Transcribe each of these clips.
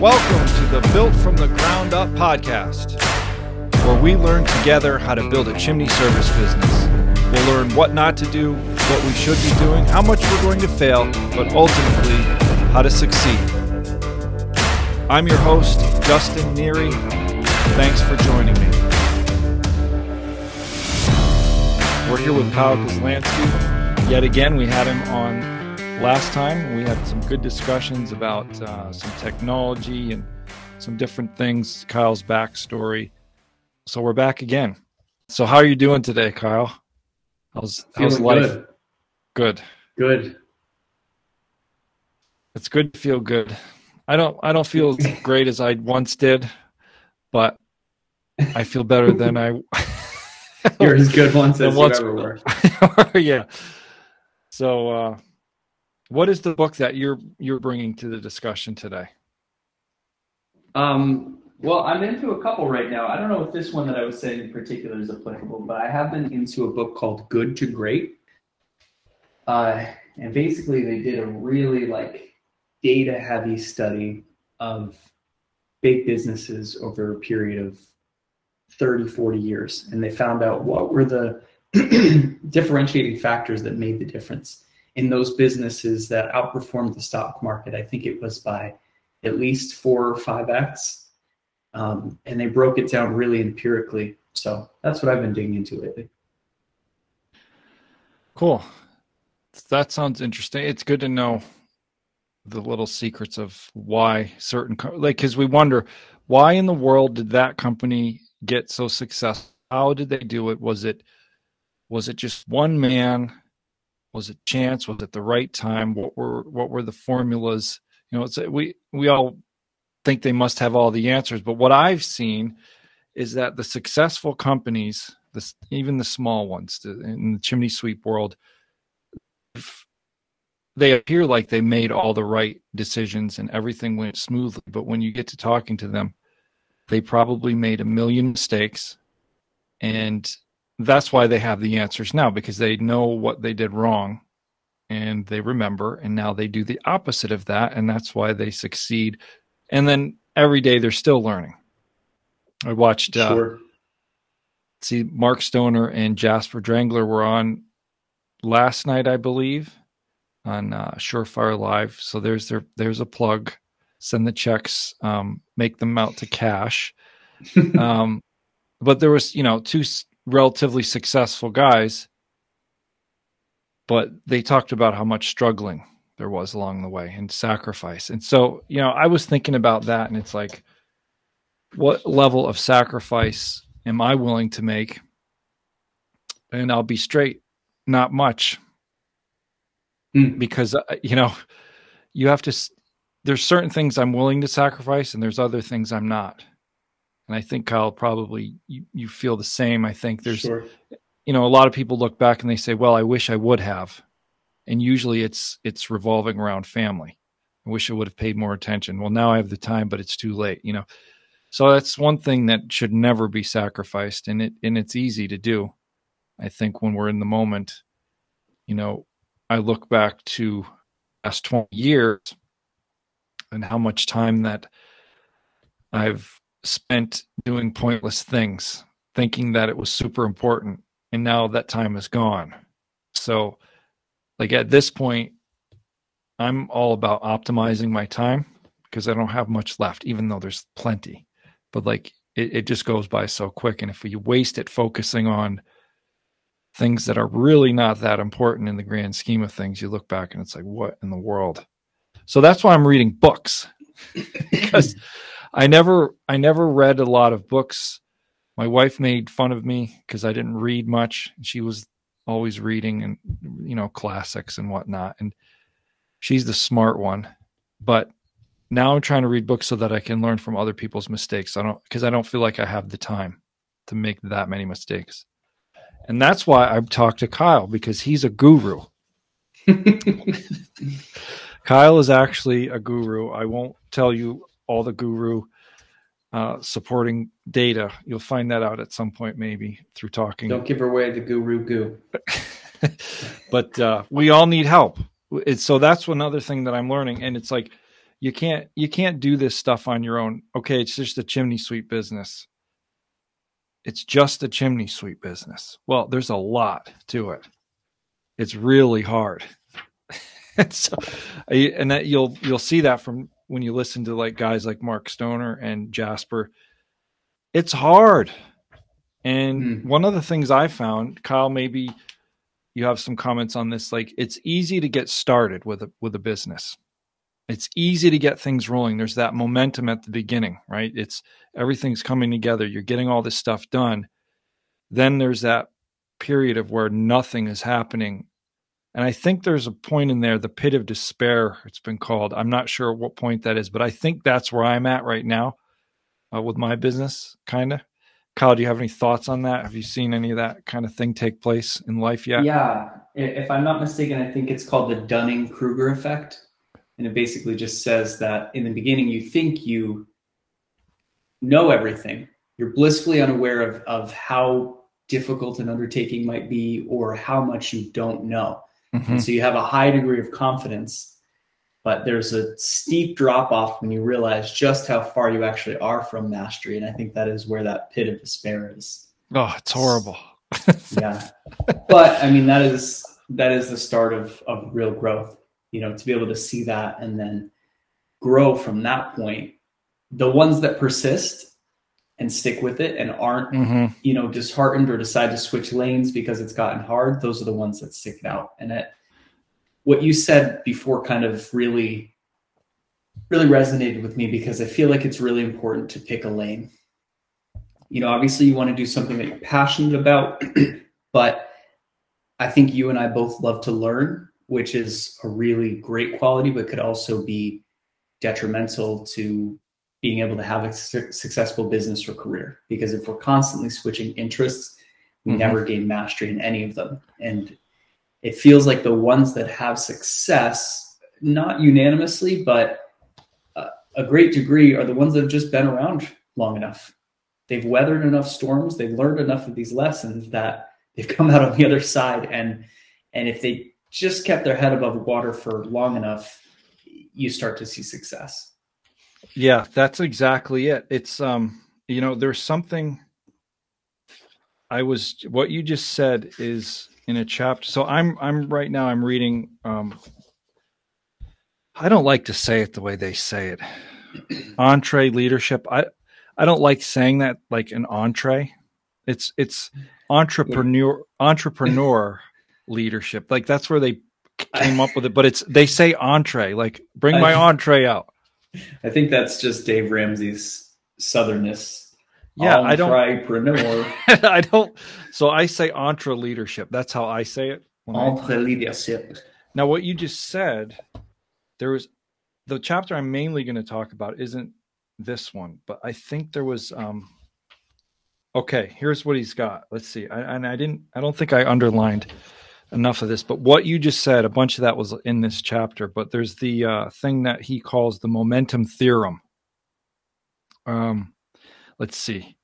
Welcome to the Built from the Ground Up podcast, where we learn together how to build a chimney service business. We'll learn what not to do, what we should be doing, how much we're going to fail, but ultimately, how to succeed. I'm your host, Justin Neary. Thanks for joining me. We're here with Kyle Kozlansky. Yet again, we had him on last time we had some good discussions about uh, some technology and some different things kyle's backstory. So we're back again. So how are you doing today kyle? How's, how's life? good. good. Good. It's good to feel good. I don't i don't feel as great as i once did but i feel better than i you're as good once as you ever were. Yeah. So uh what is the book that you're you're bringing to the discussion today? Um, well, I'm into a couple right now. I don't know if this one that I was saying in particular is applicable, but I have been into a book called Good to Great. Uh, and basically, they did a really like data heavy study of big businesses over a period of 30, 40 years. And they found out what were the differentiating factors that made the difference in those businesses that outperformed the stock market. I think it was by at least four or five X. Um, and they broke it down really empirically. So that's what I've been digging into lately. Cool. That sounds interesting. It's good to know the little secrets of why certain like because we wonder why in the world did that company get so successful? How did they do it? Was it was it just one man was it chance? Was it the right time? What were what were the formulas? You know, it's we we all think they must have all the answers, but what I've seen is that the successful companies, the, even the small ones in the chimney sweep world, they appear like they made all the right decisions and everything went smoothly. But when you get to talking to them, they probably made a million mistakes and that's why they have the answers now because they know what they did wrong and they remember and now they do the opposite of that and that's why they succeed. And then every day they're still learning. I watched uh, sure. see mark stoner and jasper drangler were on last night i believe on uh, surefire live. So there's their there's a plug. Send the checks um, make them out to cash. Um, but there was you know two relatively successful guys, but they talked about how much struggling there was along the way and sacrifice. And so, you know, I was thinking about that and it's like, what level of sacrifice am I willing to make? And I'll be straight, not much. Mm. Because, uh, you know, you have to, there's certain things I'm willing to sacrifice and there's other things I'm not and I think Kyle probably you, you feel the same. I think there's sure. you know a lot of people look back and they say, "Well, I wish I would have," and usually it's it's revolving around family. I wish I would have paid more attention. Well, now I have the time, but it's too late. You know, so that's one thing that should never be sacrificed, and it and it's easy to do. I think when we're in the moment, you know, I look back to last twenty years and how much time that I've spent doing pointless things, thinking that it was super important. And now that time is gone. So, like at this point, I'm all about optimizing my time because I don't have much left, even though there's plenty. But like it, it just goes by so quick. And if you waste it focusing on things that are really not that important in the grand scheme of things, you look back and it's like, what in the world? So that's why I'm reading books because I never I never read a lot of books. My wife made fun of me because I didn't read much. She was always reading and you know classics and whatnot. And she's the smart one. But now I'm trying to read books so that I can learn from other people's mistakes. I don't because I don't feel like I have the time to make that many mistakes. And that's why I've talked to Kyle because he's a guru. Kyle is actually a guru. I won't tell you all the guru uh, supporting data. You'll find that out at some point, maybe through talking. Don't give away the guru goo. but uh, we all need help. It's, so that's another thing that I'm learning, and it's like you can't you can't do this stuff on your own. Okay, it's just a chimney sweep business. It's just a chimney sweep business. Well, there's a lot to it. It's really hard. and, so, and that you'll you'll see that from when you listen to like guys like Mark Stoner and Jasper. It's hard. And mm. one of the things I found, Kyle, maybe you have some comments on this. Like, it's easy to get started with a with a business. It's easy to get things rolling. There's that momentum at the beginning, right? It's everything's coming together. You're getting all this stuff done. Then there's that period of where nothing is happening. And I think there's a point in there, the pit of despair, it's been called. I'm not sure what point that is, but I think that's where I'm at right now uh, with my business, kind of. Kyle, do you have any thoughts on that? Have you seen any of that kind of thing take place in life yet? Yeah. If I'm not mistaken, I think it's called the Dunning Kruger effect. And it basically just says that in the beginning, you think you know everything. You're blissfully unaware of, of how difficult an undertaking might be or how much you don't know. Mm-hmm. And so you have a high degree of confidence but there's a steep drop off when you realize just how far you actually are from mastery. And i think that is where that pit of despair is. Oh it's horrible. Yeah. But i mean that is that is the start of of real growth you know to be able to see that and then grow from that point. The ones that persist and stick with it and aren't mm-hmm. you know disheartened or decide to switch lanes because it's gotten hard those are the ones that stick it out and it what you said before kind of really really resonated with me because I feel like it's really important to pick a lane. You know, obviously you want to do something that you're passionate about, but I think you and I both love to learn, which is a really great quality, but could also be detrimental to being able to have a su- successful business or career. Because if we're constantly switching interests, we mm-hmm. never gain mastery in any of them. And it feels like the ones that have success, not unanimously, but uh, a great degree, are the ones that have just been around long enough. They've weathered enough storms, they've learned enough of these lessons that they've come out on the other side. And and if they just kept their head above water for long enough, you start to see success. Yeah, that's exactly it. It's um, you know, there's something I was what you just said is in a chapter. So I'm I'm right now I'm reading. Um, I don't like to say it the way they say it. entree leadership. I I don't like saying that like an entree. It's it's entrepreneur entrepreneur leadership. Like that's where they came up with it. But it's they say entree. Like bring my entree out. I think that's just Dave Ramsey's southernness yeah, I don't. I don't. So I say entre leadership. That's how I say it. Entre leadership. Now, what you just said, there was the chapter I'm mainly going to talk about isn't this one, but I think there was. um Okay, here's what he's got. Let's see. I, and I didn't. I don't think I underlined enough of this, but what you just said, a bunch of that was in this chapter. But there's the uh, thing that he calls the momentum theorem. Um Let's see.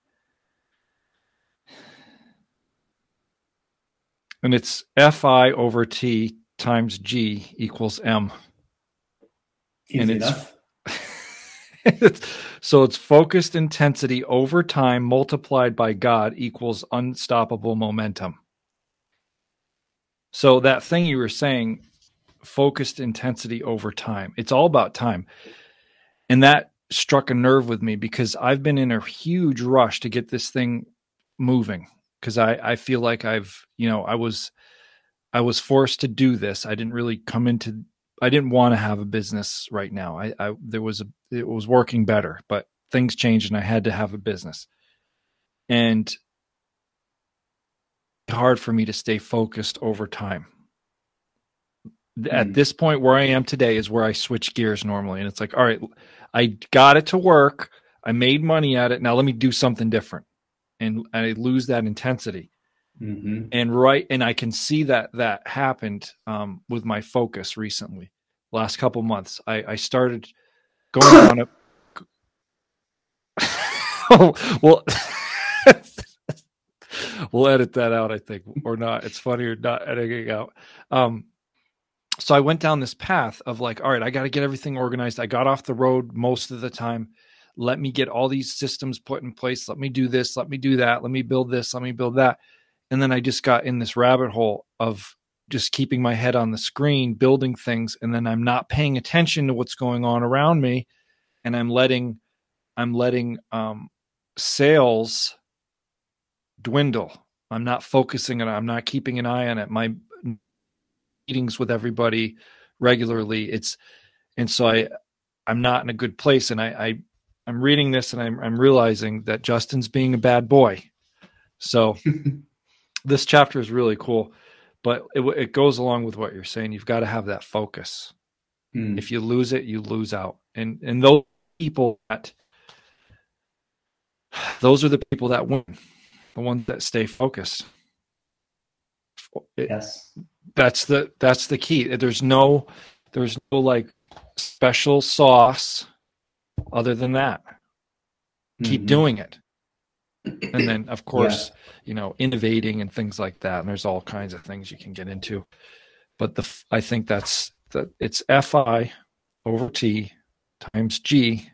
And it's Fi over T times G equals M. Easy and it's, it's so it's focused intensity over time multiplied by God equals unstoppable momentum. So that thing you were saying, focused intensity over time, it's all about time. And that struck a nerve with me because I've been in a huge rush to get this thing moving because I, I feel like I've, you know, I was I was forced to do this. I didn't really come into I didn't want to have a business right now. I, I there was a it was working better, but things changed and I had to have a business. And hard for me to stay focused over time. At mm. this point where I am today is where I switch gears normally. And it's like, all right, I got it to work. I made money at it. Now let me do something different, and I lose that intensity. Mm-hmm. And right, and I can see that that happened um, with my focus recently. Last couple months, I, I started going on a. oh, well, we'll edit that out, I think, or not. It's funny or not editing out. Um, so I went down this path of like, all right, I got to get everything organized. I got off the road most of the time. Let me get all these systems put in place. Let me do this. Let me do that. Let me build this. Let me build that. And then I just got in this rabbit hole of just keeping my head on the screen, building things, and then I'm not paying attention to what's going on around me, and I'm letting, I'm letting um, sales dwindle. I'm not focusing on. I'm not keeping an eye on it. My meetings with everybody regularly. It's and so I I'm not in a good place, and I, I I'm reading this and I'm I'm realizing that Justin's being a bad boy. So this chapter is really cool, but it, it goes along with what you're saying. You've got to have that focus. Mm. If you lose it, you lose out. And and those people that those are the people that win, the ones that stay focused. It, yes that's the that's the key there's no there's no like special sauce other than that mm-hmm. keep doing it and then of course yeah. you know innovating and things like that and there's all kinds of things you can get into but the i think that's that it's fi over t times g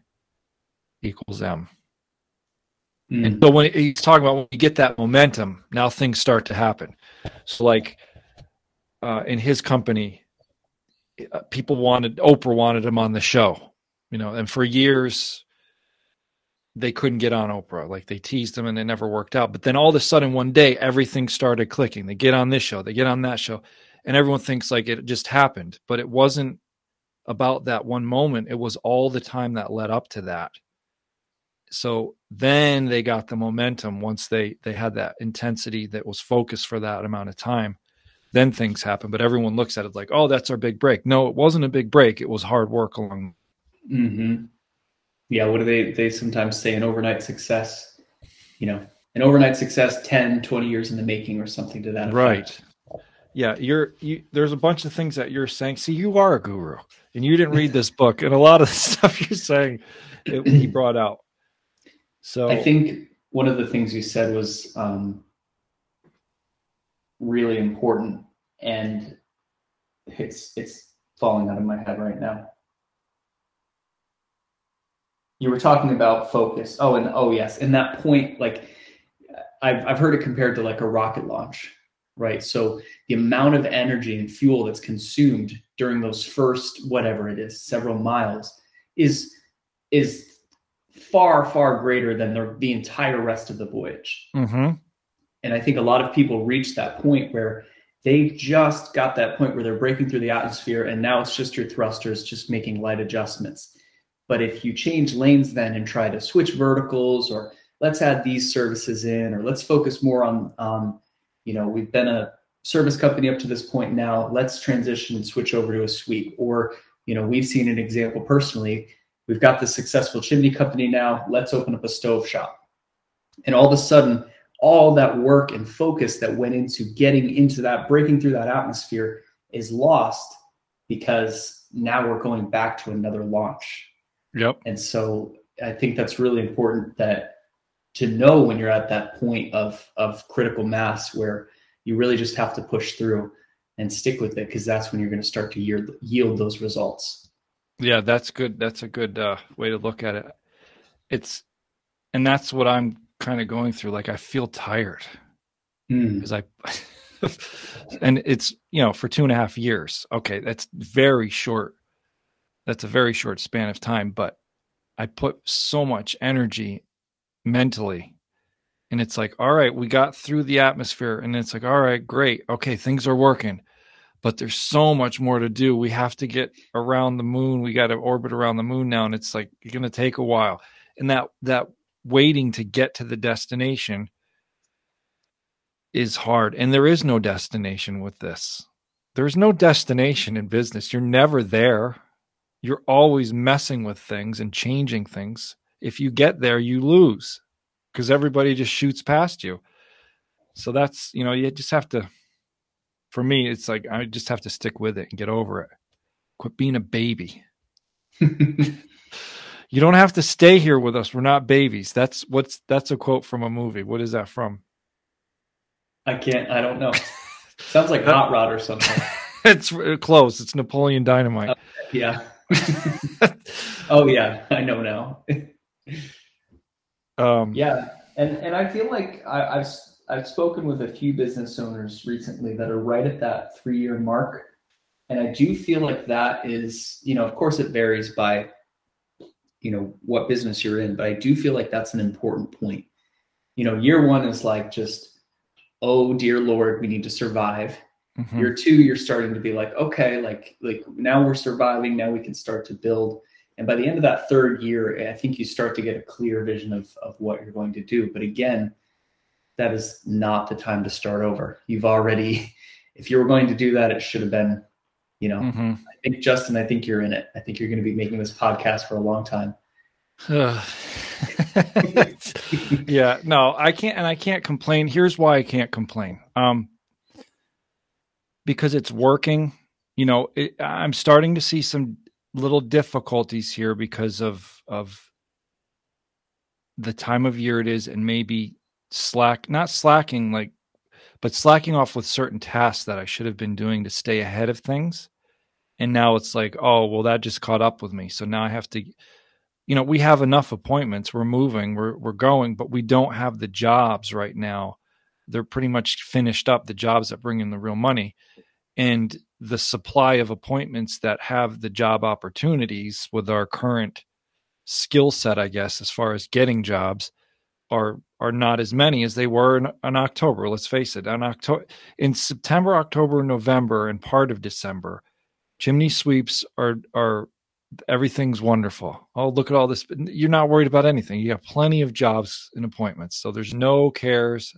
equals m mm. and so when he's talking about when you get that momentum now things start to happen so like uh, in his company, uh, people wanted Oprah wanted him on the show, you know, and for years they couldn't get on Oprah. Like they teased him and it never worked out. But then all of a sudden one day everything started clicking. They get on this show, they get on that show, and everyone thinks like it just happened, but it wasn't about that one moment. It was all the time that led up to that. So then they got the momentum once they they had that intensity that was focused for that amount of time then things happen. But everyone looks at it like, oh, that's our big break. No, it wasn't a big break. It was hard work along. Mm-hmm. Yeah. What do they, they sometimes say an overnight success, you know, an overnight success, 10, 20 years in the making or something to that effect. Right. Yeah. You're, you, there's a bunch of things that you're saying. See, you are a guru and you didn't read this book and a lot of the stuff you're saying, it, he brought out. So I think one of the things you said was, um, really important and it's it's falling out of my head right now. You were talking about focus. Oh and oh yes and that point like I've, I've heard it compared to like a rocket launch right? So the amount of energy and fuel that's consumed during those first whatever it is several miles is is far far greater than the, the entire rest of the voyage mm-hmm. And I think a lot of people reach that point where they've just got that point where they're breaking through the atmosphere and now it's just your thrusters just making light adjustments. But if you change lanes then and try to switch verticals or let's add these services in or let's focus more on um, you know, we've been a service company up to this point now, let's transition and switch over to a suite. Or, you know, we've seen an example personally. We've got the successful chimney company now, let's open up a stove shop. And all of a sudden, all that work and focus that went into getting into that, breaking through that atmosphere is lost because now we're going back to another launch. Yep. And so I think that's really important that to know when you're at that point of of critical mass where you really just have to push through and stick with it because that's when you're going to start to yield, yield those results. Yeah, that's good. That's a good uh, way to look at it. It's and that's what I'm kind of going through like I feel tired because mm. I and it's you know for two and a half years. Okay, that's very short. That's a very short span of time, but I put so much energy mentally and it's like all right we got through the atmosphere and it's like all right great okay things are working but there's so much more to do we have to get around the moon we got to orbit around the moon now and it's like going to take a while and that that waiting to get to the destination is hard. And there is no destination with this. There's no destination in business. You're never there. You're always messing with things and changing things. If you get there, you lose because everybody just shoots past you. So that's, you know, you just have to, for me, it's like I just have to stick with it and get over it. Quit being a baby. You don't have to stay here with us. We're not babies. That's what's that's a quote from a movie. What is that from? I can't. I don't know. Sounds like Hot Rod or something. it's close. It's Napoleon Dynamite. Uh, yeah. oh yeah, I know now. um, yeah, and and I feel like I, I've I've spoken with a few business owners recently that are right at that three year mark, and I do feel like that is you know of course it varies by you know what business you're in, but I do feel like that's an important point. You know, year one is like just oh dear lord, we need to survive Mm-hmm. Year two, you're starting to be like, okay, like like now we're surviving. Now we can start to build. And by the end of that third year, I think you start to get a clear vision of of what you're going to do. But again, that is not the time to start over. You've already, if you were going to do that, it should have been, you know. Mm-hmm. I think Justin, I think you're in it. I think you're going to be making this podcast for a long time. yeah, no, I can't, and I can't complain. Here's why I can't complain. Um, because it's working. You know, it, I'm starting to see some little difficulties here because of of the time of year it is and maybe slack not slacking like but slacking off with certain tasks that I should have been doing to stay ahead of things. And now it's like, oh, well, that just caught up with me. So now I have to, you know, we have enough appointments. We're moving, we're we're going, but we don't have the jobs right now they're pretty much finished up the jobs that bring in the real money and the supply of appointments that have the job opportunities with our current skill set i guess as far as getting jobs are are not as many as they were in, in october let's face it in october in september october november and part of december chimney sweeps are are everything's wonderful oh look at all this you're not worried about anything you have plenty of jobs and appointments so there's no cares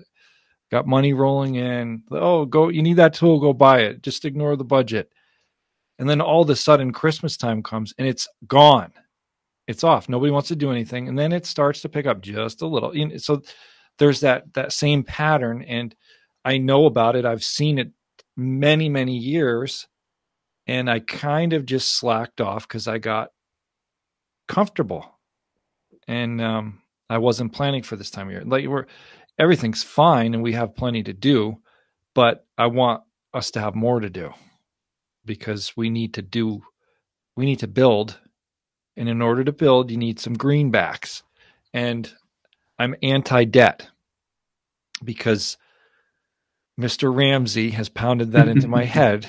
got money rolling in. Oh, go, you need that tool, go buy it. Just ignore the budget. And then all of a sudden, Christmas time comes and it's gone. It's off. Nobody wants to do anything. And then it starts to pick up just a little. So there's that that same pattern. And I know about it. I've seen it many, many years. And I kind of just slacked off because I got comfortable. And um, I wasn't planning for this time of year. Like we're everything's fine and we have plenty to do, but I want us to have more to do because we need to do we need to build and in order to build you need some greenbacks and i'm anti-debt because mr ramsey has pounded that into my head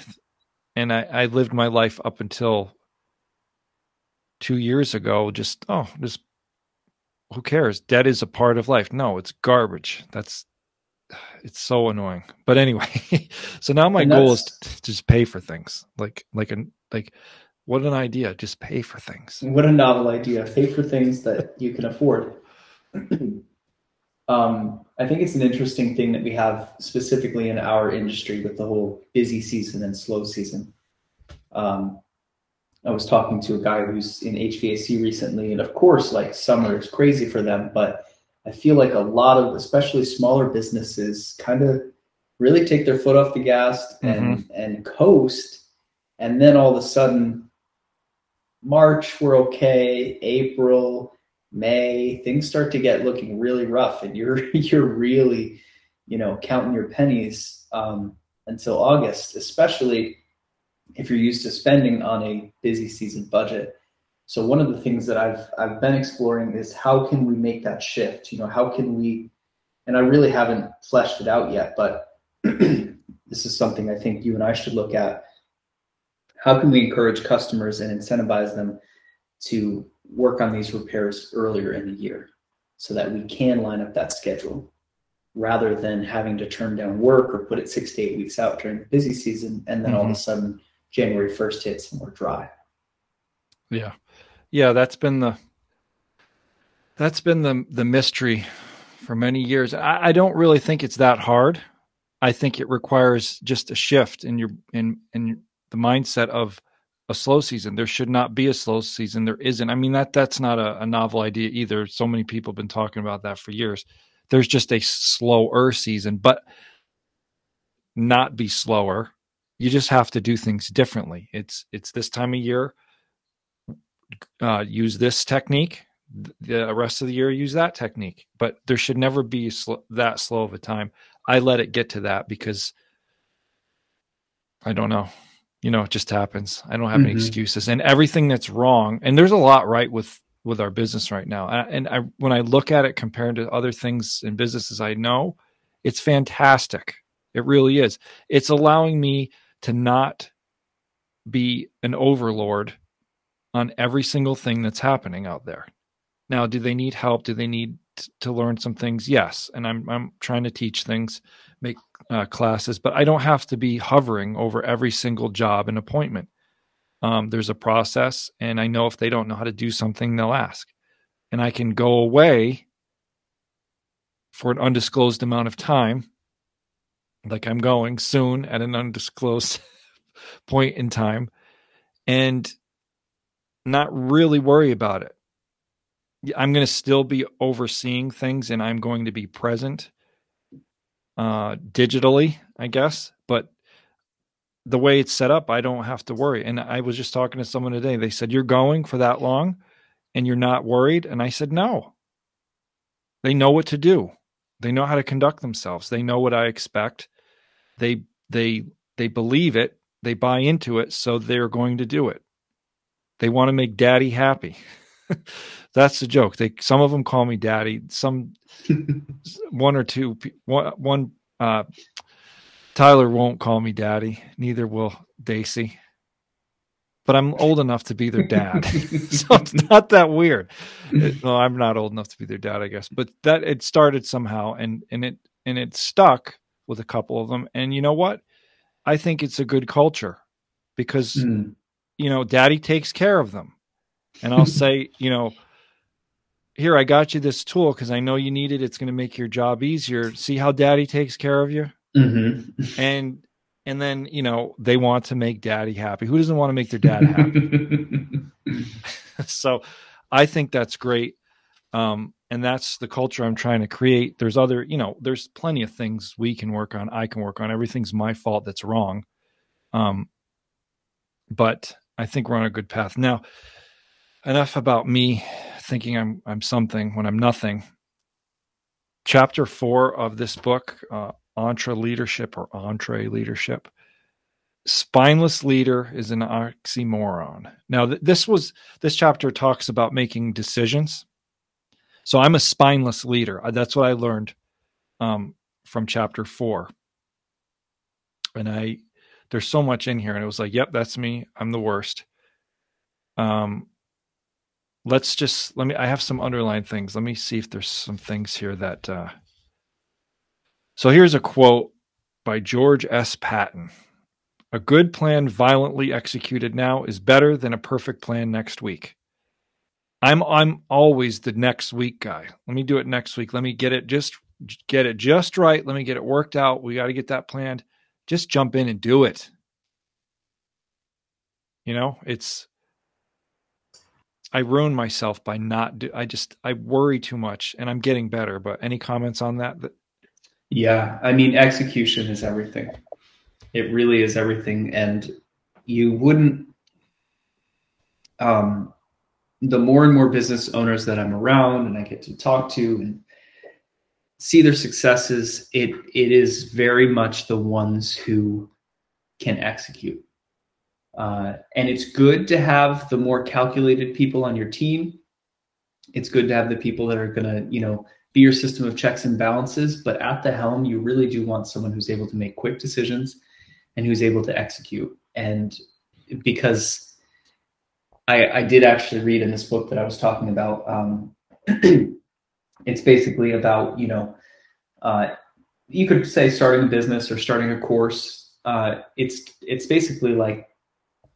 and I, I lived my life up until two years ago just oh just who cares? Debt is a part of life. No, it's garbage. That's it's so annoying. But anyway, so now my goal is to just pay for things. Like like an like what an idea. Just pay for things. What a novel idea. Pay for things that you can afford. um, I think it's an interesting thing that we have specifically in our industry with the whole busy season and slow season. Um, I was talking to a guy who's in HVAC recently, and of course, like summer is crazy for them, but I feel like a lot of, especially smaller businesses, kind of really take their foot off the gas and mm-hmm. and coast, and then all of a sudden, March we're okay, April, May things start to get looking really rough, and you're you're really, you know, counting your pennies um, until August, especially if you're used to spending on a busy season budget. So one of the things that I've I've been exploring is how can we make that shift? You know, how can we and I really haven't fleshed it out yet, but this is something I think you and I should look at. How can we encourage customers and incentivize them to work on these repairs earlier in the year so that we can line up that schedule rather than having to turn down work or put it six to eight weeks out during the busy season and then mm-hmm. all of a mm-hmm. sudden January 1st hits and we're dry. Yeah. Yeah, that's been the that's been the the mystery for many years. I, I don't really think it's that hard. I think it requires just a shift in your in in the mindset of a slow season. There should not be a slow season. There isn't. I mean that that's not a, a novel idea either. So many people have been talking about that for years. There's just a slower season, but not be slower you just have to do things differently it's it's this time of year uh, use this technique the rest of the year use that technique but there should never be sl- that slow of a time i let it get to that because i don't know You know, it just happens. I don't have mm-hmm. any excuses. And everything that's wrong, and there's a lot right with with our business right now. And I when I look at it compared to other things in businesses I know, it's fantastic. It really is. It's allowing me to not be an overlord on every single thing that's happening out there. Now, do they need help? Do they need to learn some things? Yes, and I'm I'm trying to teach things, make uh, classes, but I don't have to be hovering over every single job and appointment. Um, there's a process, and I know if they don't know how to do something, they'll ask, and I can go away for an undisclosed amount of time, like I'm going soon at an undisclosed point in time, and not really worry about it. I'm going to still be overseeing things and I'm going to be present uh, digitally, I guess. But the way it's set up, I don't have to worry. And I was just talking to someone today. They said, You're going for that long and you're not worried? And I said, No. They know what to do. They know how to conduct themselves. They know what I expect. They they they believe it. They buy into it, so they're going to do it. They want to make daddy happy. That's the joke. They some of them call me daddy. Some one or two one one uh, Tyler won't call me daddy. Neither will Daisy. But I'm old enough to be their dad, so it's not that weird. It, no, I'm not old enough to be their dad, I guess. But that it started somehow, and and it and it stuck with a couple of them. And you know what? I think it's a good culture because mm. you know, daddy takes care of them. And I'll say, you know, here I got you this tool because I know you need it. It's going to make your job easier. See how daddy takes care of you? Mm-hmm. And and then you know they want to make daddy happy. Who doesn't want to make their dad happy? so I think that's great. Um, and that's the culture I'm trying to create. There's other, you know, there's plenty of things we can work on. I can work on. Everything's my fault that's wrong. Um, but I think we're on a good path now. Enough about me thinking I'm I'm something when I'm nothing. Chapter four of this book, uh, Entre Leadership or Entre Leadership, Spineless leader is an oxymoron. Now, th- this was this chapter talks about making decisions. So I'm a spineless leader. Uh, that's what I learned um, from chapter four. And I, there's so much in here, and it was like, yep, that's me. I'm the worst. Um, let's just let me i have some underlined things. Let me see if there's some things here that uh so here's a quote by george s. Patton. A good plan violently executed now is better than a perfect plan next week. I'm i'm always the next week guy. Let me do it next week. Let me get it just get it just right. Let me get it worked out. We got to get that planned. Just jump in and do it. You know it's I ruin myself by not do I just I worry too much and I'm getting better. But any comments on that? Yeah, I mean execution is everything. It really is everything. And you wouldn't um the more and more business owners that I'm around and I get to talk to and see their successes, it it is very much the ones who can execute. Uh, and it's good to have the more calculated people on your team. It's good to have the people that are going to, you know, be your system of checks and balances. But at the helm, you really do want someone who's able to make quick decisions and who's able to execute. And because I, I did actually read in this book that I was talking about, um, it's basically about, you know, uh, you could say starting a business or starting a course. Uh, it's it's basically like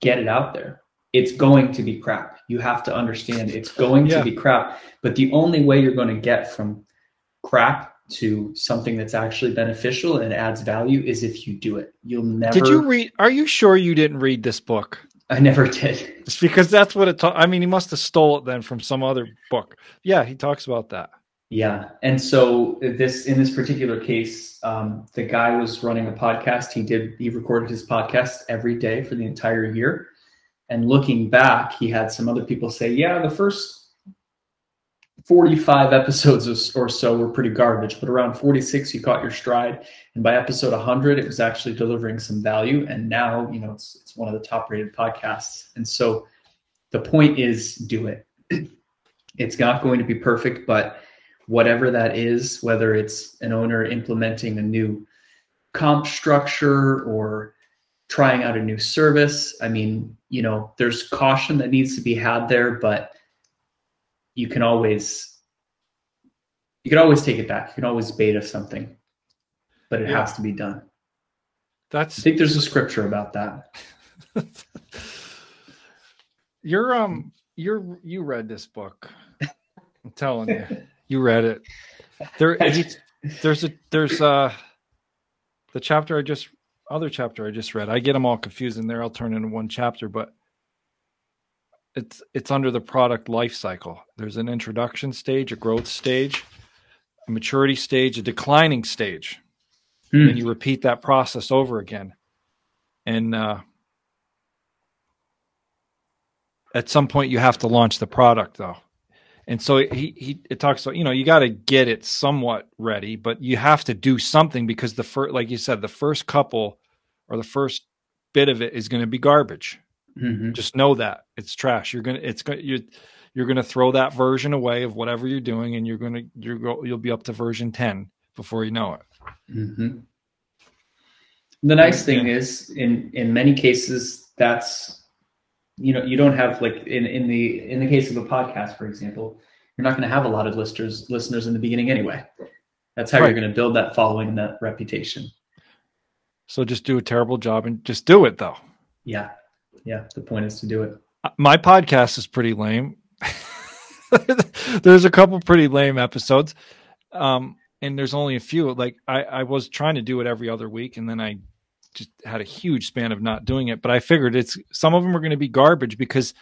get it out there. It's going to be crap. You have to understand it's going yeah. to be crap. But the only way you're going to get from crap to something that's actually beneficial and adds value is if you do it. You'll never. Did you read? Are you sure you didn't read this book? I never did. It's because that's what it. Ta- I mean, he must have stole it then from some other book. Yeah, he talks about that. Yeah, and so this in this particular case, um, the guy was running a podcast. He did he recorded his podcast every day for the entire year. And looking back, he had some other people say, "Yeah, the first 45 episodes or so were pretty garbage, but around 46 you caught your stride, and by episode 100 it was actually delivering some value. And now you know it's it's one of the top rated podcasts. And so the point is, do it. It's not going to be perfect, but whatever that is, whether it's an owner implementing a new comp structure or trying out a new service, I mean, you know, there's caution that needs to be had there, but you can always you can always take it back. You can always beta something, but it yeah. has to be done. That's I think there's a scripture about that. you're um you're you read this book. I'm telling you, you read it. There, there's a there's uh the chapter I just other chapter I just read. I get them all confused and there. I'll turn into one chapter, but it's it's under the product life cycle. There's an introduction stage, a growth stage, a maturity stage, a declining stage. Mm. And you repeat that process over again. And uh, at some point you have to launch the product though. And so he he it talks about, you know, you got to get it somewhat ready, but you have to do something because the first like you said, the first couple or the first bit of it is going to be garbage Mm-hmm. Just know that it's trash. You're gonna it's gonna you're, you're gonna throw that version away of whatever you're doing, and you're gonna you're go, you'll be up to version ten before you know it. Mm-hmm. The nice thing is, in in many cases, that's you know you don't have like in in the in the case of a podcast, for example, you're not going to have a lot of listeners listeners in the beginning anyway. That's how right. you're going to build that following and that reputation. So just do a terrible job and just do it though. Yeah, yeah, the point is to do it. Uh, my podcast is pretty lame. there's a couple pretty lame episodes. Um, and there's only a few. Like I, I was trying to do it every other week, and then I just had a huge span of not doing it. But I figured it's some of them are going to be garbage because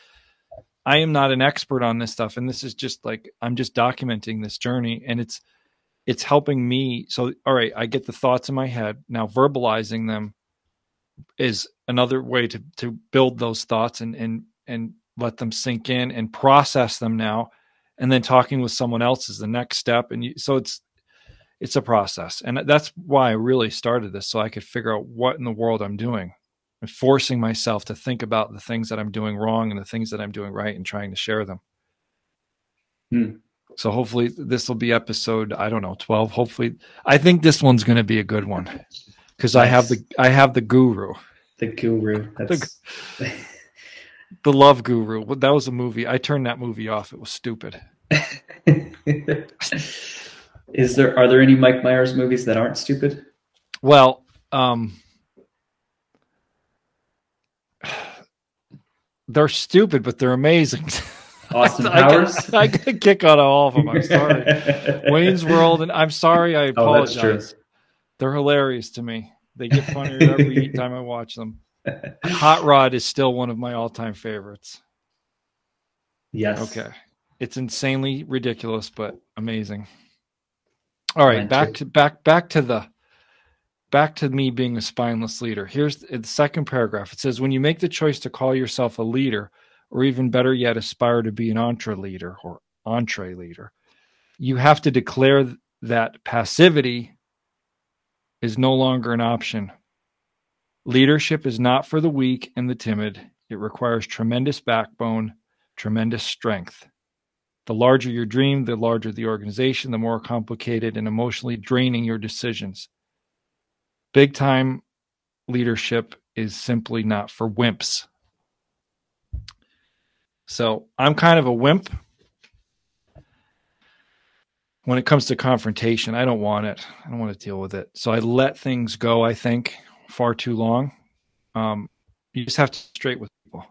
I am not an expert on this stuff, and this is just like I'm just documenting this journey, and it's it's helping me. So all right, I get the thoughts in my head now, verbalizing them is another way to to build those thoughts and and and let them sink in and process them now and then talking with someone else is the next step and you, so it's it's a process and that's why i really started this so i could figure out what in the world i'm doing and forcing myself to think about the things that i'm doing wrong and the things that i'm doing right and trying to share them hmm. so hopefully this will be episode i don't know 12 hopefully i think this one's going to be a good one because I have the I have the guru. The guru. That's... The, the love guru. That was a movie. I turned that movie off. It was stupid. Is there are there any Mike Myers movies that aren't stupid? Well, um they're stupid, but they're amazing. Austin Powers. I, get, I a kick out of all of them. I'm sorry. Wayne's World, and I'm sorry. I apologize. Oh, they're hilarious to me. They get funnier every time I watch them. Hot Rod is still one of my all-time favorites. Yes. Okay. It's insanely ridiculous, but amazing. All right, back to back back to the back to me being a spineless leader. Here's the second paragraph. It says, when you make the choice to call yourself a leader, or even better yet, aspire to be an entre leader or entree leader, you have to declare that passivity is no longer an option. Leadership is not for the weak and the timid. It requires tremendous backbone, tremendous strength. The larger your dream, the larger the organization, the more complicated and emotionally draining your decisions. Big time leadership is simply not for wimps. So I'm kind of a wimp when it comes to confrontation, I don't want it. I don't want to deal with it. So I let things go, I think, far too long. Um, you just have to straight with people.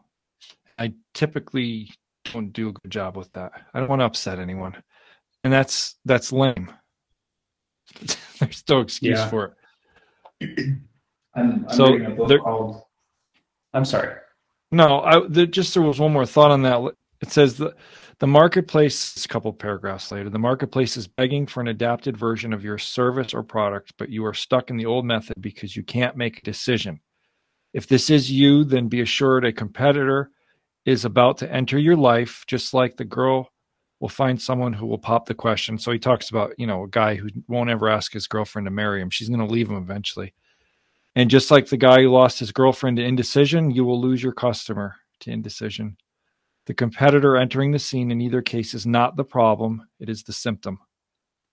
I typically don't do a good job with that. I don't want to upset anyone. And that's that's lame. There's no excuse yeah. for it. I'm, I'm so there, called... I'm sorry. No, I there, just there was one more thought on that. It says the the marketplace, a couple paragraphs later, the marketplace is begging for an adapted version of your service or product, but you are stuck in the old method because you can't make a decision. If this is you, then be assured a competitor is about to enter your life, just like the girl we'll find someone who will pop the question. So he talks about, you know, a guy who won't ever ask his girlfriend to marry him. She's going to leave him eventually. And just like the guy who lost his girlfriend to indecision, you will lose your customer to indecision. The competitor entering the scene in either case is not the problem, it is the symptom.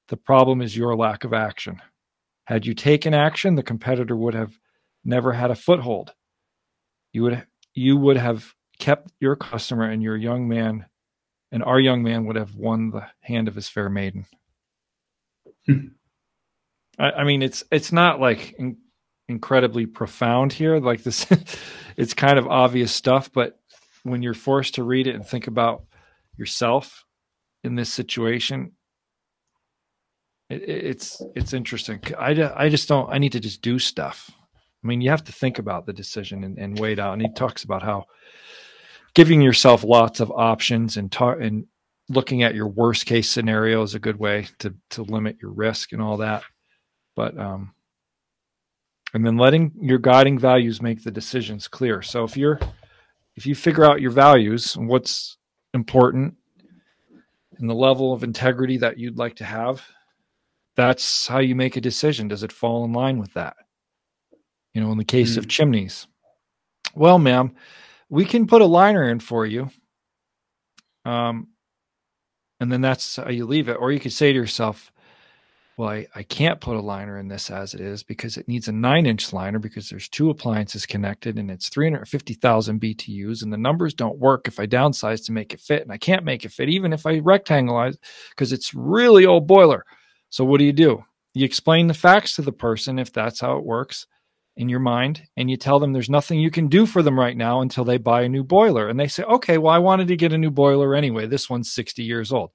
The problem is your lack of action. Had you taken action, the competitor would have never had a foothold. You would you would have kept your customer and your young man and our young man would have won the hand of his fair maiden. Hmm. I, I, mean, it's it's not like in, incredibly profound here. Like this, it's kind of obvious stuff, but when you're forced to read it and think about yourself in this situation, it, it's it's interesting. I, I just don't. I need to just do stuff. I mean, you have to think about the decision and, and weigh it out. And he talks about how giving yourself lots of options and ta- and looking at your worst case scenario is a good way to to limit your risk and all that. But um, and then letting your guiding values make the decisions clear. So if you're if you figure out your values and what's important and the level of integrity that you'd like to have, that's how you make a decision. Does it fall in line with that? You know, in the case mm. of chimneys. Well, ma'am, we can put a liner in for you. Um, and then that's how you leave it. Or you could say to yourself, well, I, I can't put a liner in this as it is because it needs a nine inch liner because there's two appliances connected and it's 350,000 BTUs and the numbers don't work if I downsize to make it fit and I can't make it fit even if I rectangleize because it's really old boiler. So what do you do? You explain the facts to the person if that's how it works in your mind and you tell them there's nothing you can do for them right now until they buy a new boiler. And they say, okay, well, I wanted to get a new boiler anyway. This one's 60 years old.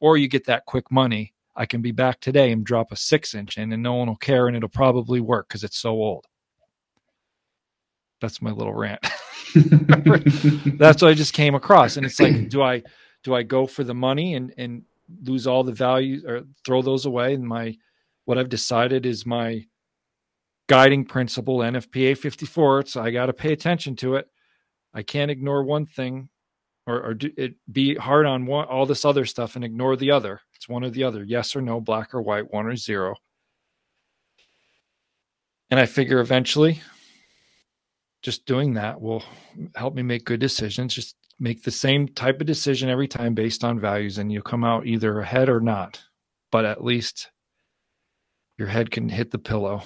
Or you get that quick money. I can be back today and drop a six inch in and no one will care and it'll probably work because it's so old. That's my little rant. That's what I just came across. And it's like, do I do I go for the money and and lose all the value or throw those away? And my what I've decided is my guiding principle, NFPA 54. So I got to pay attention to it. I can't ignore one thing or, or do it be hard on one, all this other stuff and ignore the other. It's one or the other, yes or no, black or white, one or zero. And I figure eventually just doing that will help me make good decisions. Just make the same type of decision every time based on values, and you'll come out either ahead or not. But at least your head can hit the pillow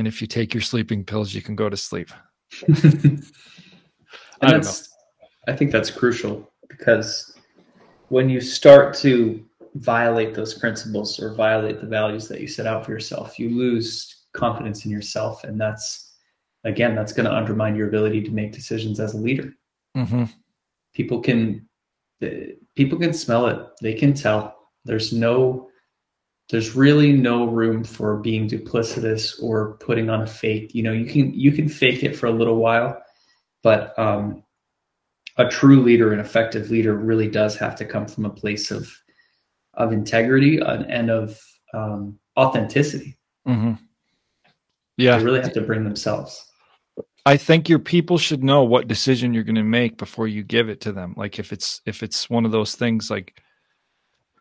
and if you take your sleeping pills, you can go to sleep. I I think that's crucial because when you start to violate those principles or violate the values that you set out for yourself, you lose confidence in yourself, and that's again that's going to undermine your ability to make decisions as a leader. Mm-hmm. People can people can smell it; they can tell. There's no there's really no room for being duplicitous or putting on a fake. You know, you can you can fake it for a little while, but um, a true leader, an effective leader, really does have to come from a place of of integrity and, and of um, authenticity. Mm-hmm. Yeah, they really have to bring themselves. I think your people should know what decision you're going to make before you give it to them. Like if it's if it's one of those things like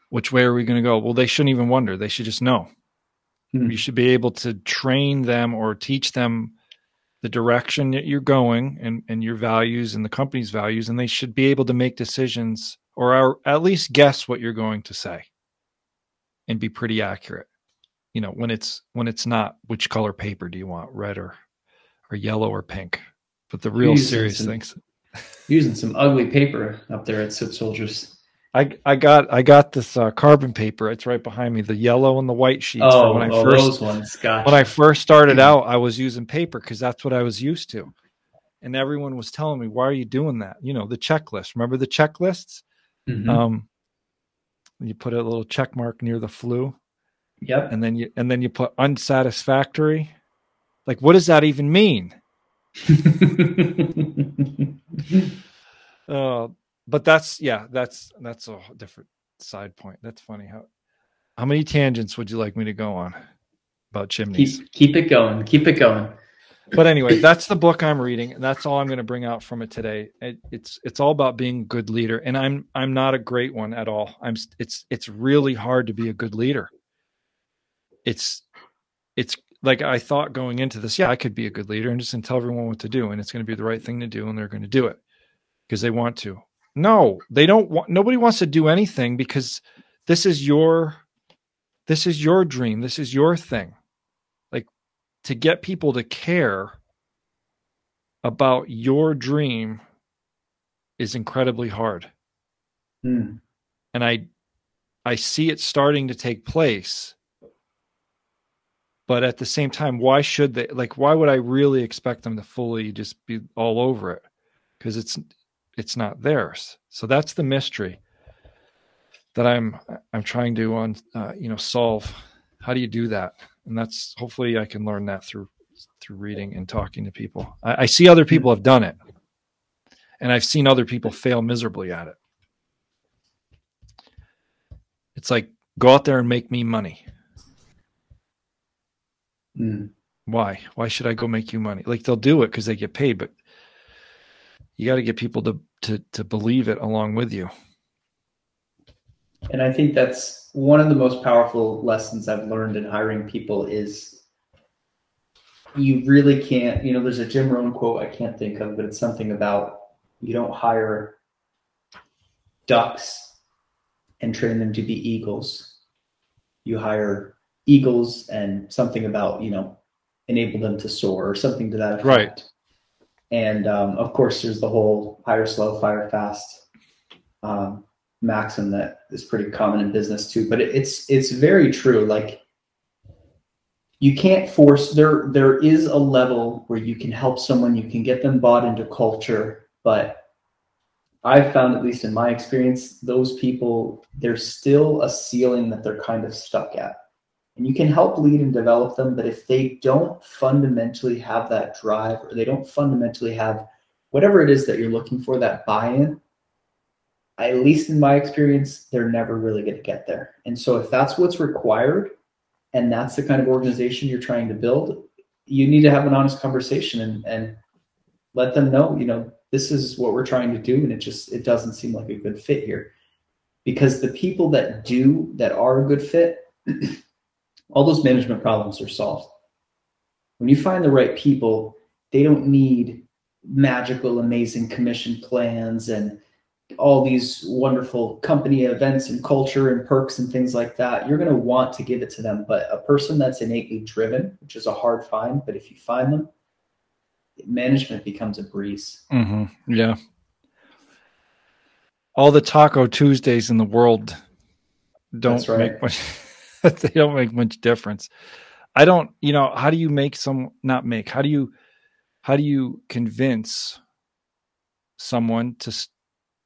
which way are we going to go? Well, they shouldn't even wonder. They should just know. Hmm. You should be able to train them or teach them the direction that you're going and, and your values and the company's values, and they should be able to make decisions or at least guess what you're going to say and be pretty accurate. You know, when it's when it's not which color paper do you want, red or or yellow or pink, but the real serious some, things. using some ugly paper up there at Soot Soldiers. I I got I got this uh, carbon paper. It's right behind me. The yellow and the white sheets. Oh, when I oh first, those ones. Gotcha. When I first started out, I was using paper because that's what I was used to, and everyone was telling me, "Why are you doing that?" You know, the checklist. Remember the checklists? Mm-hmm. Um, you put a little check mark near the flue. Yep. And then you and then you put unsatisfactory. Like, what does that even mean? uh, but that's yeah, that's that's a different side point. That's funny. How how many tangents would you like me to go on about chimneys? Keep, keep it going. Keep it going. but anyway, that's the book I'm reading, and that's all I'm going to bring out from it today. It, it's it's all about being a good leader, and I'm I'm not a great one at all. I'm it's it's really hard to be a good leader. It's it's like I thought going into this, yeah, I could be a good leader and just tell everyone what to do, and it's going to be the right thing to do, and they're going to do it because they want to. No, they don't want. Nobody wants to do anything because this is your this is your dream. This is your thing Like to get people to care about your dream is incredibly hard. Mm. And I I see it starting to take place. But at the same time, why should they like why would I really expect them to fully just be all over it? Because it's it's not theirs. So that's the mystery that I'm I'm trying to on uh, you know solve. How do you do that? and that's hopefully I can learn that through through reading and talking to people. I, I see other people have done it, and I've seen other people fail miserably at it. It's like go out there and make me money. Mm. Why? Why should I go make you money? Like they'll do it because they get paid, but you got to get people to to to believe it along with you. And I think that's one of the most powerful lessons I've learned in hiring people is you really can't, you know, there's a Jim Rohn quote I can't think of, but it's something about you don't hire ducks and train them to be eagles. You hire eagles and something about, you know, enable them to soar or something to that effect. Right. And um, of course, there's the whole hire slow, fire fast. Um, maxim that is pretty common in business too. But it, it's it's very true. Like you can't force there there is a level where you can help someone, you can get them bought into culture, but I've found, at least in my experience, those people, there's still a ceiling that they're kind of stuck at. And you can help lead and develop them, but if they don't fundamentally have that drive or they don't fundamentally have whatever it is that you're looking for, that buy in, at least in my experience, they're never really going to get there. And so, if that's what's required, and that's the kind of organization you're trying to build, you need to have an honest conversation and, and let them know, you know, this is what we're trying to do, and it just it doesn't seem like a good fit here. Because the people that do that are a good fit, all those management problems are solved. When you find the right people, they don't need magical, amazing commission plans and all these wonderful company events and culture and perks and things like that, you're going to want to give it to them. But a person that's innately driven, which is a hard find, but if you find them, management becomes a breeze. Mm-hmm. Yeah. All the Taco Tuesdays in the world don't right. make much. they don't make much difference. I don't. You know, how do you make some not make? How do you how do you convince someone to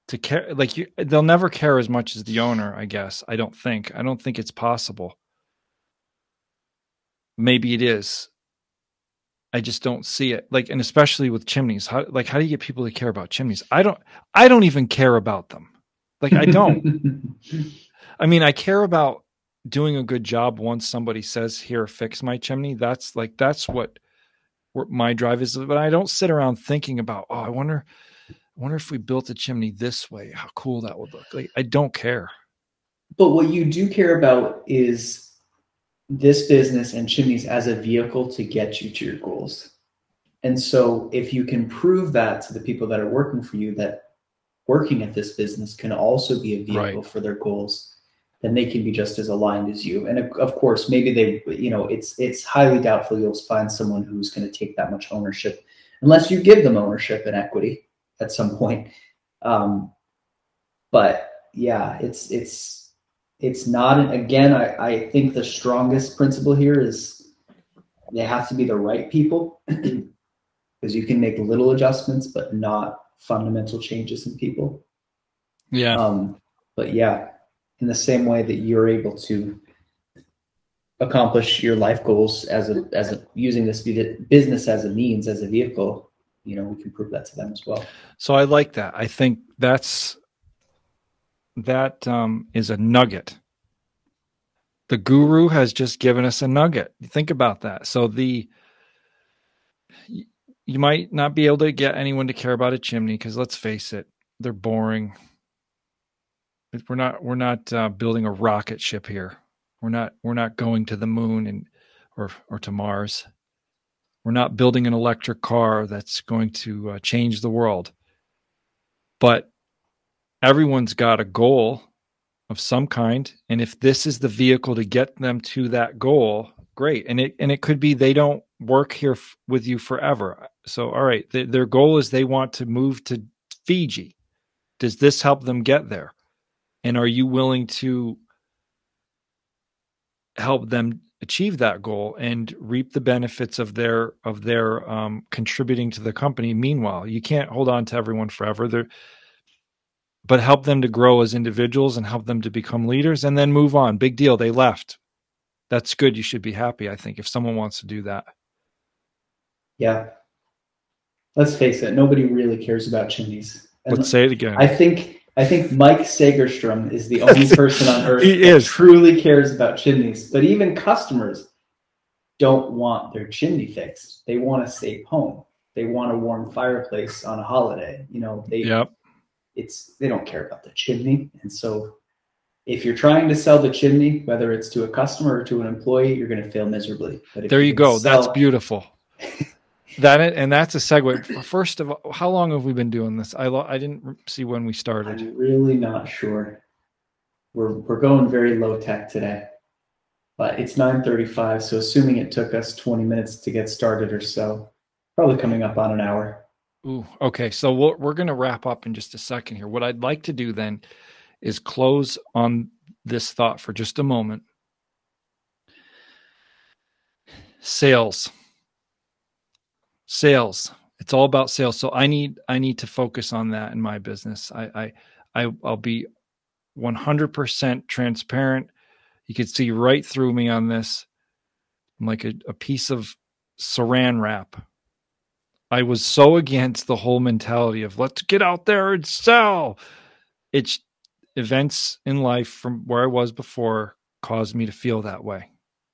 to care like you they'll never care as much as the owner i guess i don't think i don't think it's possible maybe it is i just don't see it like and especially with chimneys how like how do you get people to care about chimneys i don't i don't even care about them like i don't i mean i care about doing a good job once somebody says here fix my chimney that's like that's what, my drive is but i don't sit around thinking about oh i wonder I wonder if we built a chimney this way, how cool that would look. Like I don't care. But what you do care about is this business and chimneys as a vehicle to get you to your goals. And so if you can prove that to the people that are working for you that working at this business can also be a vehicle right. for their goals, then they can be just as aligned as you. And of course, maybe they, you know, it's it's highly doubtful you'll find someone who's going to take that much ownership unless you give them ownership and equity at some point. Um, but yeah, it's it's it's not again. I, I think the strongest principle here is they have to be the right people because you can make little adjustments, but not fundamental changes in people. Yeah. Um, but yeah, in the same way that you're able to accomplish your life goals as a as a using this business as a means as a vehicle you know we can prove that to them as well. So i like that. I think that's that um, is a nugget. The guru has just given us a nugget. Think about that. So the you might not be able to get anyone to care about a chimney because let's face it, they're boring. We're not we're not uh, building a rocket ship here. We're not we're not going to the moon and or or to Mars. We're not building an electric car that's going to uh, change the world. But everyone's got a goal of some kind, and if this is the vehicle to get them to that goal, great. And it and it could be they don't work here f- with you forever. So all right, th- their goal is they want to move to Fiji. Does this help them get there? And are you willing to help them achieve that goal and reap the benefits of their of their um, contributing to the company meanwhile? You can't hold on to everyone forever. They're, but help them to grow as individuals and help them to become leaders and then move on. Big deal. They left. That's good. You should be happy i think if someone wants to do that. Yeah. Let's face it. Nobody really cares about chimneys. And let's say it again. I think I think Mike Sagerstrom is the only person on earth he is. truly cares about chimneys. But even customers don't want their chimney fixed. They want a safe home. They want a warm fireplace on a holiday. You know, they yep. it's they don't care about the chimney. And so if you're trying to sell the chimney, whether it's to a customer or to an employee, you're going to fail miserably. there you, you go. Sell, That's beautiful. that and that's a segue. First of all, how long have we been doing this? I I didn't see when we started. I'm really not sure. We're we're going very low tech today, but it's 9:35. So assuming it took us 20 minutes to get started or so, probably coming up on an hour. Ooh, okay. So we're we're going to wrap up in just a second here. What I'd like to do then is close on this thought for just a moment. Sales sales. It's all about sales. So i need i need to focus on that in my business. I i, I i'll be 100% transparent. You could see right through me on this. I'm like a, a piece of saran wrap. I was so against the whole mentality of let's get out there and sell. It's events in life from where i was before caused me to feel that way.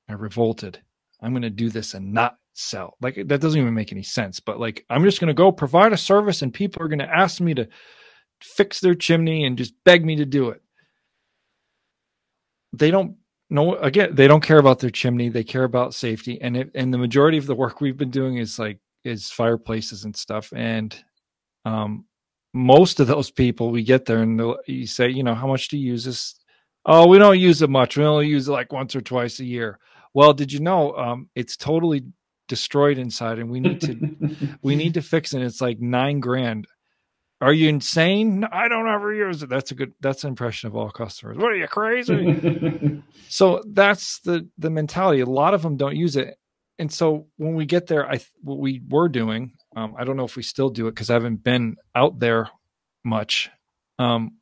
I revolted. I'm going to do this and not sell. Like that doesn't even make any sense. But like I'm just to go provide a service and people are to ask me to fix their chimney and just beg me to do it. They don't know again, they don't care about their chimney, they care about safety and it, and the majority of the work we've been doing is like is fireplaces and stuff and um most of those people we get there and you say, you know, how much do you use this? Oh, we don't use it much. We only use it like once or twice a year. Well, did you know um, it's totally destroyed inside and we need to we need to fix it. And it's like nine grand. Are you insane? I don't ever use it. That's a good that's an impression of all customers. What are you crazy? So that's the the mentality. A lot of them don't use it. And so when we get there i what we were doing um, i don't know if we still do it because i haven't been out there much. Um,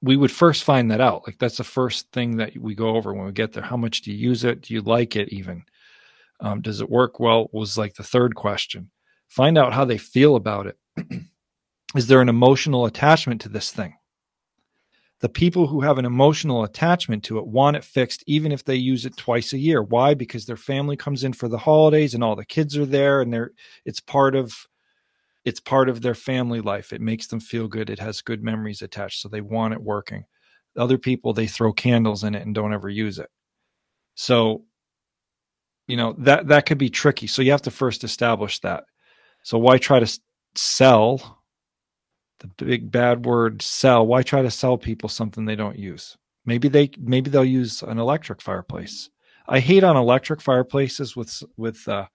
we would first find that out. Like that's the first thing that we go over when we get there. How much do you use it? Do you like it even um, does it work well? Was like the third question. Find out how they feel about it. Is there an emotional attachment to this thing? The people who have an emotional attachment to it want it fixed even if they use it twice a year. Why? Because their family comes in for the holidays and all the kids are there and they're it's part of it's part of their family life. It makes them feel good. It has good memories attached. So they want it working. Other people they throw candles in it and don't ever use it. So you know that that could be tricky. So you have to first establish that. So why try to sell the big bad word sell why try to sell people something they don't use? Maybe they maybe they'll use an electric fireplace. I hate on electric fireplaces with with uh,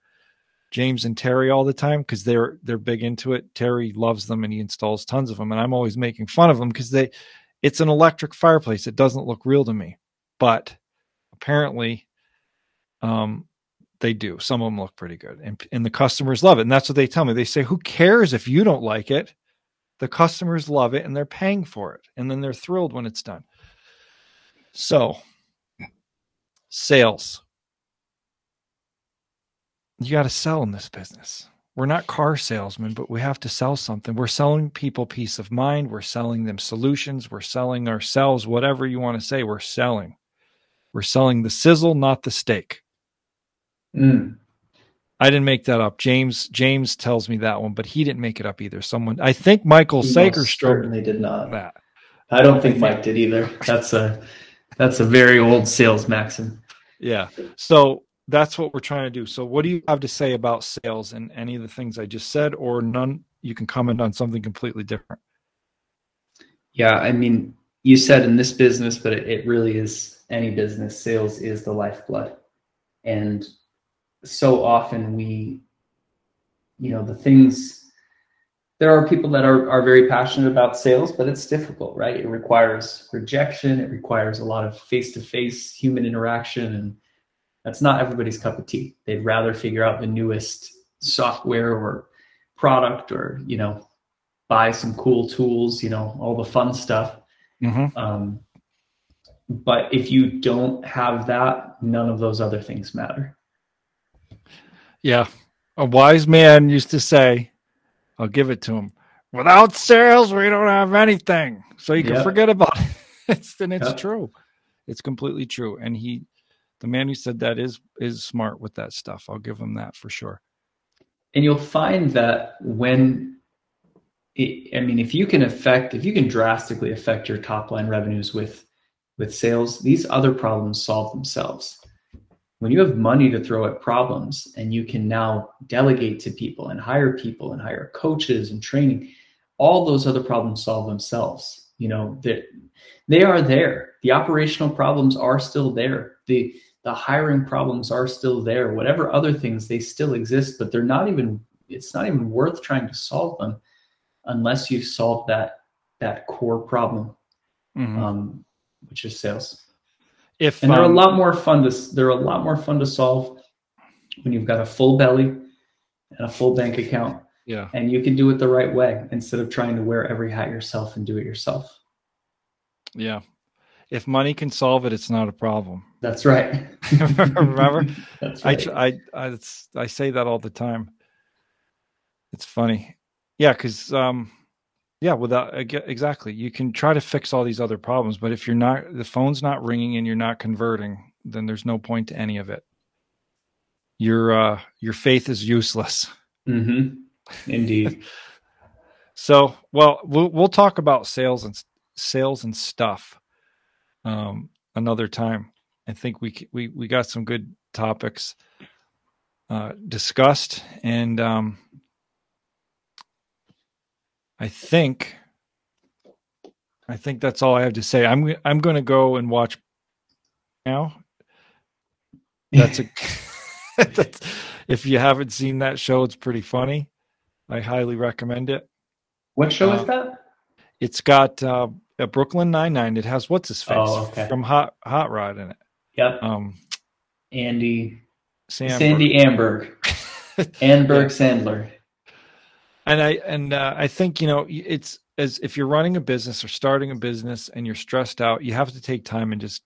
james and terry all the time because they're they're big into it. Terry loves them and he installs tons of them and i'm always making fun of them because they it's an electric fireplace. It doesn't look real to me. But apparently um they do. Some of them look pretty good, and and the customers love it. And that's what they tell me. They say, "Who cares if you don't like it? The customers love it, and they're paying for it, and then they're thrilled when it's done." So, sales. You got to sell in this business. We're not car salesmen, but we have to sell something. We're selling people peace of mind. We're selling them solutions. We're selling ourselves, whatever you want to say. We're selling. We're selling the sizzle, not the steak. Mm. I didn't make that up. James James tells me that one, but he didn't make it up either. Someone I think Michael Sagerstrom certainly did not. that. I don't think Mike did either. That's a that's a very old sales maxim. Yeah. So that's what we're trying to do. So what do you have to say about sales and any of the things I just said or none you can comment on something completely different. Yeah, I mean, you said in this business, but it, it really is any business, sales is the lifeblood. And so often we, you know, the things, there are people that are, are very passionate about sales, but it's difficult, right? It requires rejection, it requires a lot of face to face human interaction. And that's not everybody's cup of tea. They'd rather figure out the newest software or product or, you know, buy some cool tools, you know, all the fun stuff. Mm-hmm. Um, but if you don't have that, none of those other things matter. Yeah. A wise man used to say, I'll give it to him. Without sales, we don't have anything. So you can Yep. forget about it. it's and it's Yep. true. It's completely true. And he the man who said that is is smart with that stuff. I'll give him that for sure. And you'll find that when, it, I mean, if you can affect, if you can drastically affect your top line revenues with, with sales, these other problems solve themselves. When you have money to throw at problems and you can now delegate to people and hire people and hire coaches and training, all those other problems solve themselves. You know, that they are there. The operational problems are still there. The the hiring problems are still there. Whatever other things they still exist, but they're not even. It's not even worth trying to solve them unless you solve that that core problem, Mhm. um, which is sales. If And they're a um, lot more fun to they're a lot more fun to solve when you've got a full belly and a full bank account, yeah. and you can do it the right way instead of trying to wear every hat yourself and do it yourself. Yeah. If money can solve it, it's not a problem. That's right. Remember? That's I, right. I, I, it's, I say that all the time. It's funny. Yeah. Cause, um, yeah, without I get- exactly, you can try to fix all these other problems, but if you're not, the phone's not ringing and you're not converting, then there's no point to any of it. Your, uh, your faith is useless. Mm-hmm. Indeed. So, well, we'll we'll talk about sales and sales and stuff um, another time. I think we we we got some good topics uh, discussed, and um, I think I think that's all I have to say. I'm I'm going to go and watch now. That's a that's, if you haven't seen that show, it's pretty funny. I highly recommend it. what show uh, is that? It's got uh, a Brooklyn Nine Nine. It has what's his face Oh, okay. from Hot Hot Rod in it. Yep. Um, Andy Sandy Amberg. Anberg Sandler. And I and uh, I think you know it's as if you're running a business or starting a business and you're stressed out, you have to take time and just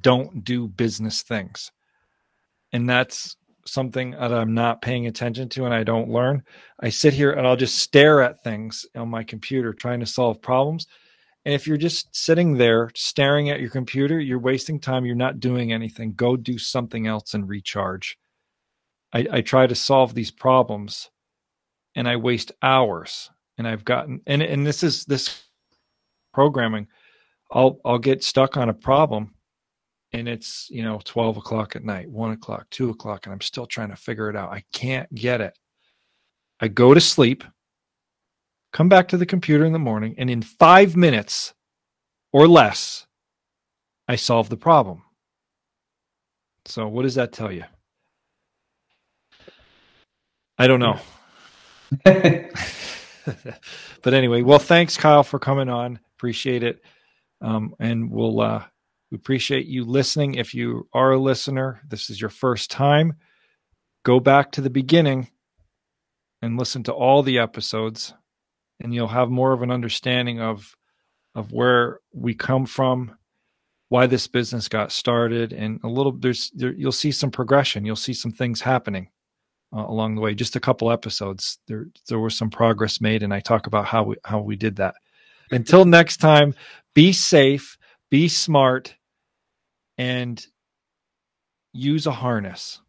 don't do business things, and that's something that I'm not paying attention to and I don't learn. I sit here and I'll just stare at things on my computer trying to solve problems. And if you're just sitting there staring at your computer, you're wasting time. You're not doing anything. Go do something else and recharge. I, I try to solve these problems and I waste hours. And I've gotten and and this is this programming. I'll I'll get stuck on a problem and it's you know 12 o'clock at night 1 o'clock 2 o'clock and i'm still trying to figure it out i can't get it i go to sleep come back to the computer in the morning and in five minutes or less i solve the problem so what does that tell you i don't know but anyway well thanks kyle for coming on appreciate it um, and we'll uh, we appreciate you listening. If you are a listener, this is your first time, go back to the beginning and listen to all the episodes, and you'll have more of an understanding of of where we come from, why this business got started, and a little there's there, you'll see some progression. You'll see some things happening uh, along the way. Just a couple episodes, there there was some progress made, and I talk about how we how we did that. Until next time, be safe, be smart, and use a harness.